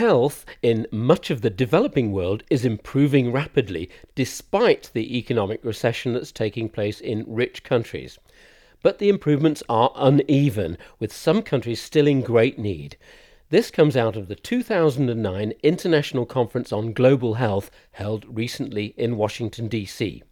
Health in much of the developing world is improving rapidly despite the economic recession that's taking place in rich countries. But the improvements are uneven, with some countries still in great need. This comes out of the 2009 International Conference on Global Health held recently in Washington, D.C.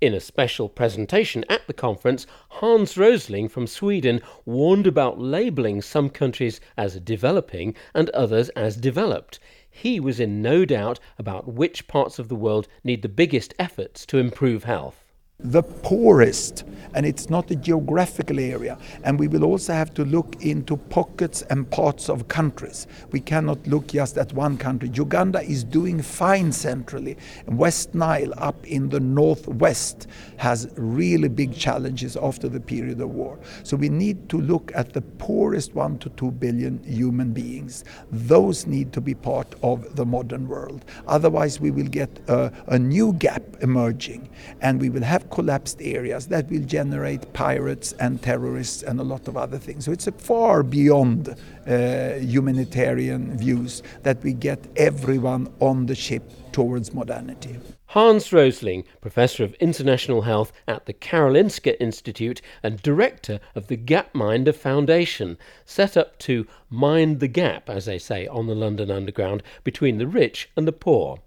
In a special presentation at the conference, Hans Rosling from Sweden warned about labelling some countries as developing and others as developed. He was in no doubt about which parts of the world need the biggest efforts to improve health the poorest, and it's not a geographical area. And we will also have to look into pockets and parts of countries. We cannot look just at one country. Uganda is doing fine centrally. West Nile, up in the northwest, has really big challenges after the period of war. So we need to look at the poorest one to two billion human beings. Those need to be part of the modern world. Otherwise, we will get a, a new gap emerging, and we will have collapsed areas that will generate pirates and terrorists and a lot of other things. So it's far beyond uh, humanitarian views that we get everyone on the ship towards modernity. Hans Rosling, Professor of International Health at the Karolinska Institute and Director of the Gapminder Foundation, set up to mind the gap, as they say, on the London Underground between the rich and the poor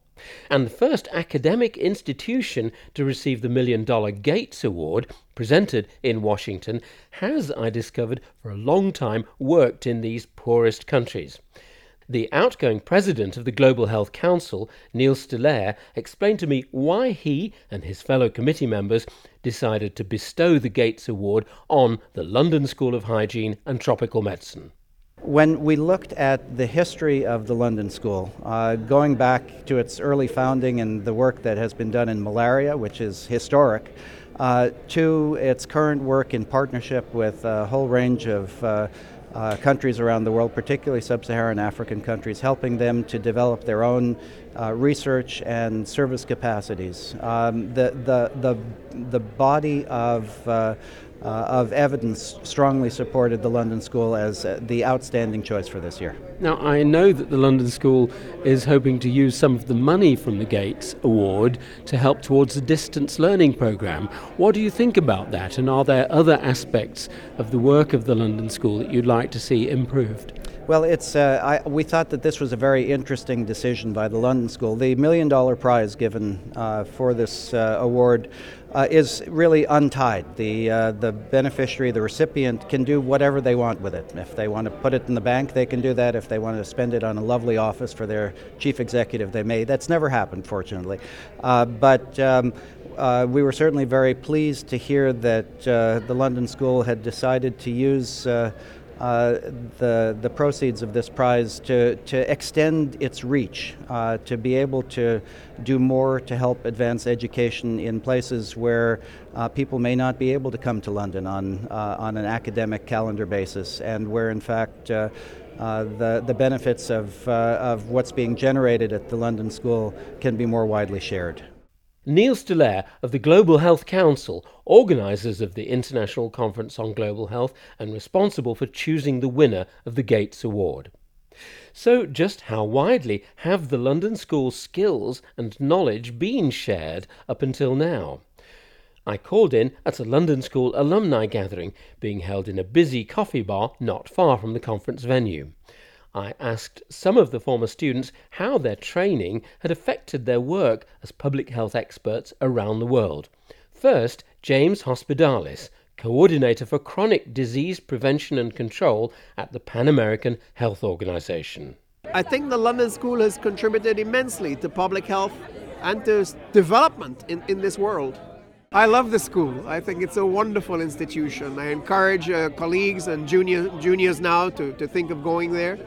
and the first academic institution to receive the Million Dollar Gates Award, presented in Washington, has, I discovered, for a long time worked in these poorest countries. The outgoing president of the Global Health Council, Nils Daulaire, explained to me why he and his fellow committee members decided to bestow the Gates Award on the London School of Hygiene and Tropical Medicine. When we looked at the history of the London School, uh, going back to its early founding and the work that has been done in malaria, which is historic, uh, to its current work in partnership with a whole range of uh, uh countries around the world, particularly sub Saharan African countries, helping them to develop their own uh, research and service capacities. Um, the, the, the, the body of uh, uh, of evidence strongly supported the London School as uh, the outstanding choice for this year. Now, I know that the London School is hoping to use some of the money from the Gates Award to help towards the distance learning programme. What do you think about that, and are there other aspects of the work of the London School that you'd like to see improved? Well, it's, uh, I, we thought that this was a very interesting decision by the London School. The million dollar prize given uh, for this uh, award uh, is really untied. The, uh, the beneficiary, the recipient, can do whatever they want with it. If they want to put it in the bank, they can do that. If they want to spend it on a lovely office for their chief executive, they may. That's never happened, fortunately. Uh, but um, uh, we were certainly very pleased to hear that uh, the London School had decided to use uh, uh, the, the proceeds of this prize to, to extend its reach, uh, to be able to do more to help advance education in places where uh, people may not be able to come to London on, uh, on an academic calendar basis, and where in fact uh, uh, the, the benefits of, of what's being generated at the London School can be more widely shared. Nils Daulaire of the Global Health Council, organisers of the International Conference on Global Health and responsible for choosing the winner of the Gates Award. So, just how widely have the London School's skills and knowledge been shared up until now? I called in at a London School alumni gathering being held in a busy coffee bar not far from the conference venue. I asked some of the former students how their training had affected their work as public health experts around the world. First, James Hospedales, coordinator for chronic disease prevention and control at the Pan American Health Organization. I think the London School has contributed immensely to public health and to development in, in this world. I love the school. I think it's a wonderful institution. I encourage uh, colleagues and junior, juniors now to, to think of going there.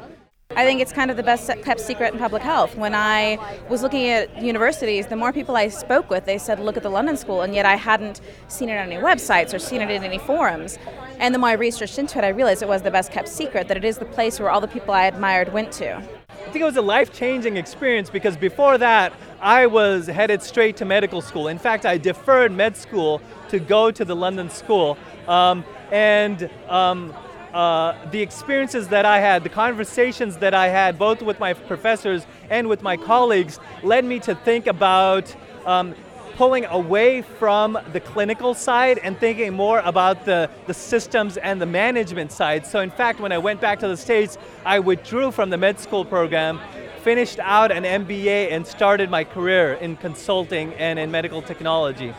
I think it's kind of the best kept secret in public health. When I was looking at universities, the more people I spoke with, they said, look at the London School, and yet I hadn't seen it on any websites or seen it in any forums. And the more I researched into it, I realized it was the best kept secret, that it is the place where all the people I admired went to. I think it was a life changing experience because before that, I was headed straight to medical school. In fact, I deferred med school to go to the London School. Um, and um, uh, the experiences that I had, the conversations that I had, both with my professors and with my colleagues, led me to think about um, pulling away from the clinical side and thinking more about the, the systems and the management side. So, in fact, when I went back to the States, I withdrew from the med school program, finished out an MBA, and started my career in consulting and in medical technology.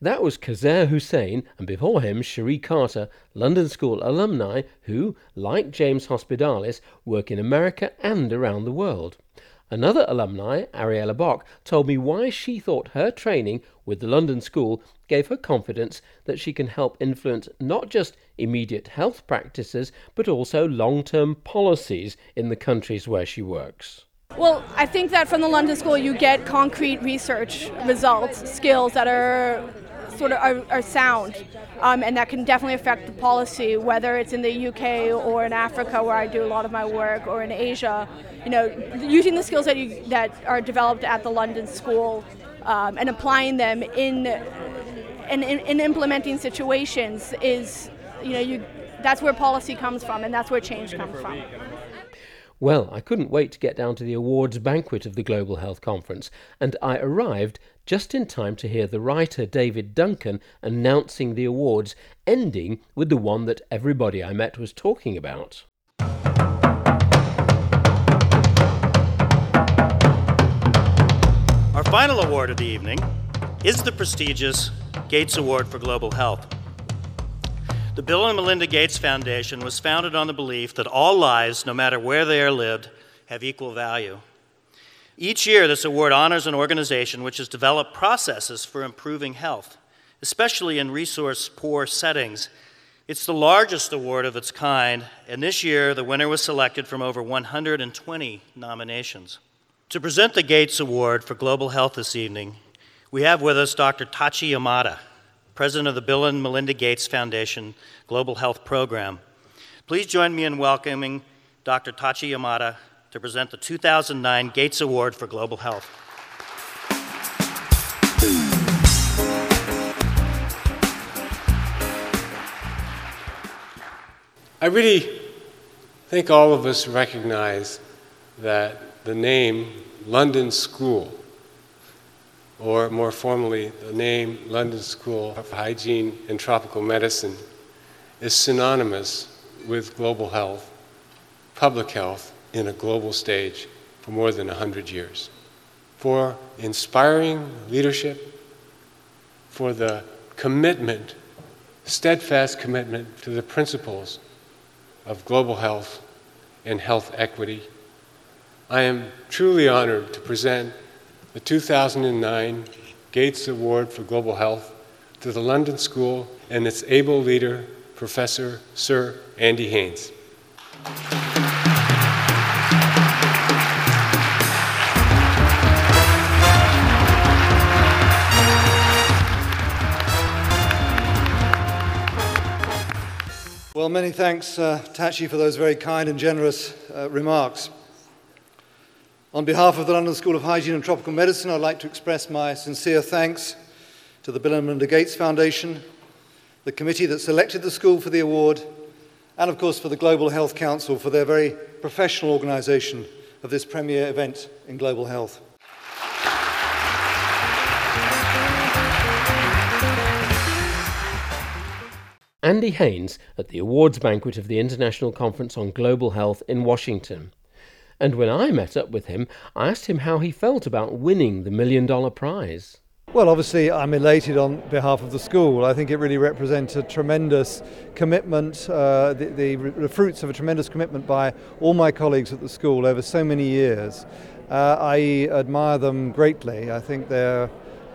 That was Kazer Hussein, and before him, Cherie Carter, London School alumni who, like James Hospedales, work in America and around the world. Another alumni, Ariella Bock, told me why she thought her training with the London School gave her confidence that she can help influence not just immediate health practices, but also long term policies in the countries where she works. Well, I think that from the London School you get concrete research results, skills that are sort of are, are sound, um, and that can definitely affect the policy, whether it's in the UK or in Africa, where I do a lot of my work, or in Asia. You know, using the skills that you, that are developed at the London School um, and applying them in, in, in in implementing situations is, you know, you that's where policy comes from, and that's where change comes from. Well, I couldn't wait to get down to the awards banquet of the Global Health Conference, and I arrived just in time to hear the writer David Duncan announcing the awards, ending with the one that everybody I met was talking about. Our final award of the evening is the prestigious Gates Award for Global Health. The Bill and Melinda Gates Foundation was founded on the belief that all lives, no matter where they are lived, have equal value. Each year, this award honors an organization which has developed processes for improving health, especially in resource poor settings. It's the largest award of its kind, and this year the winner was selected from over 120 nominations. To present the Gates Award for Global Health this evening, we have with us Dr. Tachi Yamada president of the Bill and Melinda Gates Foundation Global Health Program. Please join me in welcoming Dr. Tachi Yamada to present the 2009 Gates Award for Global Health. I really think all of us recognize that the name London School or more formally, the name London School of Hygiene and Tropical Medicine, is synonymous with global health, public health, in a global stage for more than 100 years. For inspiring leadership, for the commitment, steadfast commitment to the principles of global health and health equity, I am truly honored to present the 2009 Gates Award for Global Health to the London School and its able leader, Professor Sir Andy Haines. Well, many thanks, uh, Tachi, for those very kind and generous uh, remarks. On behalf of the London School of Hygiene and Tropical Medicine, I'd like to express my sincere thanks to the Bill and Melinda Gates Foundation, the committee that selected the school for the award, and of course for the Global Health Council for their very professional organisation of this premier event in global health. Andy Haines at the awards banquet of the International Conference on Global Health in Washington. And when I met up with him, I asked him how he felt about winning the million dollar prize. Well, obviously, I'm elated on behalf of the school. I think it really represents a tremendous commitment, uh, the, the, the, fruits of a tremendous commitment by all my colleagues at the school over so many years. Uh, I admire them greatly. I think they're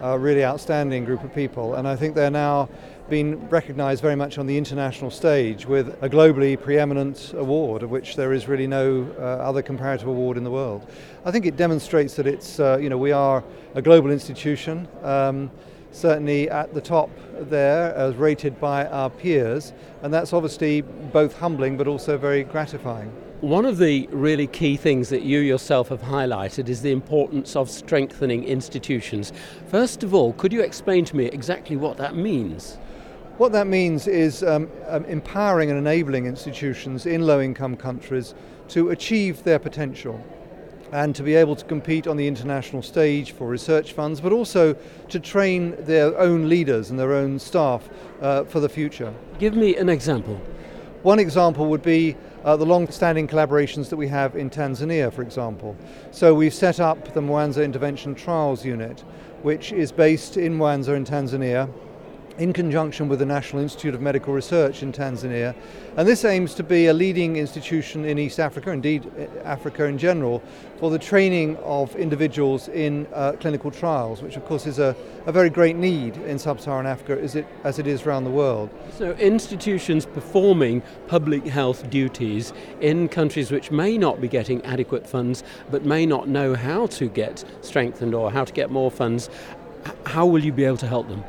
a really outstanding group of people, and I think they're now being recognised very much on the international stage with a globally preeminent award, of which there is really no uh, other comparative award in the world. I think it demonstrates that it's, uh, you know, we are a global institution. Um, certainly at the top there as rated by our peers and that's obviously both humbling but also very gratifying. One of the really key things that you yourself have highlighted is the importance of strengthening institutions. First of all, could you explain to me exactly what that means? What that means is um, um, empowering and enabling institutions in low income countries to achieve their potential and to be able to compete on the international stage for research funds, but also to train their own leaders and their own staff uh, for the future. Give me an example. One example would be uh, the long standing collaborations that we have in Tanzania, for example. So we've set up the Mwanza Intervention Trials Unit, which is based in Mwanza in Tanzania in conjunction with the National Institute of Medical Research in Tanzania. And this aims to be a leading institution in East Africa, indeed eh, Africa in general, for the training of individuals in uh, clinical trials, which of course is a, a very great need in sub-Saharan Africa as it, as it is around the world. So institutions performing public health duties in countries which may not be getting adequate funds but may not know how to get strengthened or how to get more funds, how will you be able to help them?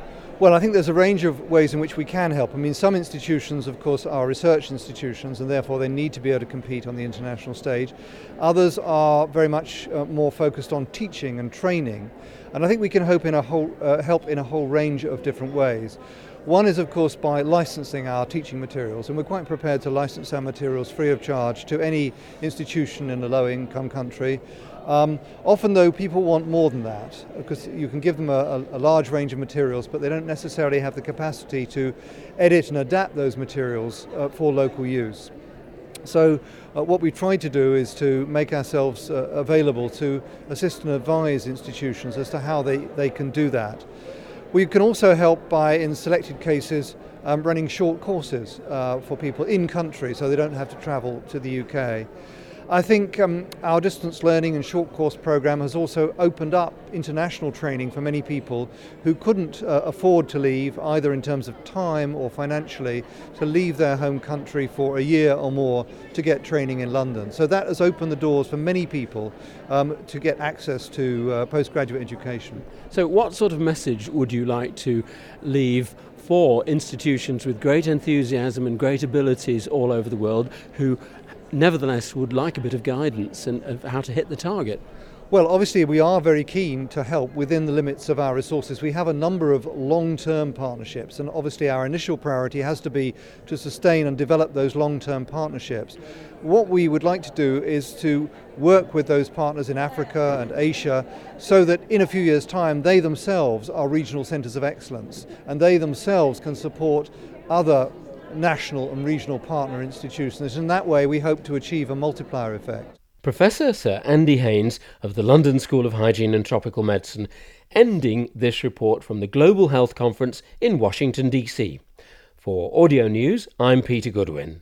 Well, I think there's a range of ways in which we can help. I mean, some institutions, of course, are research institutions and therefore they need to be able to compete on the international stage. Others are very much uh, more focused on teaching and training. And I think we can hope in a whole, uh, help in a whole range of different ways. One is, of course, by licensing our teaching materials, and we're quite prepared to license our materials free of charge to any institution in a low income country. Um, often, though, people want more than that because you can give them a, a, large range of materials, but they don't necessarily have the capacity to edit and adapt those materials uh, for local use. So, uh, what we've tried to do is to make ourselves uh, available to assist and advise institutions as to how they, they can do that. We can also help by, in selected cases, um, running short courses uh, for people in country so they don't have to travel to the UK. I think um, our distance learning and short course program has also opened up international training for many people who couldn't uh, afford to leave, either in terms of time or financially, to leave their home country for a year or more to get training in London. So that has opened the doors for many people um, to get access to uh, postgraduate education. So, what sort of message would you like to leave for institutions with great enthusiasm and great abilities all over the world who nevertheless would like a bit of guidance and of how to hit the target. Well, obviously, we are very keen to help within the limits of our resources. We have a number of long term partnerships, and obviously, our initial priority has to be to sustain and develop those long term partnerships. What we would like to do is to work with those partners in Africa and Asia so that in a few years' time they themselves are regional centres of excellence and they themselves can support other national and regional partner institutions. In that way, we hope to achieve a multiplier effect. Professor Sir Andy Haines of the London School of Hygiene and Tropical Medicine, ending this report from the Global Health Conference in Washington, D.C. For Audio News, I'm Peter Goodwin.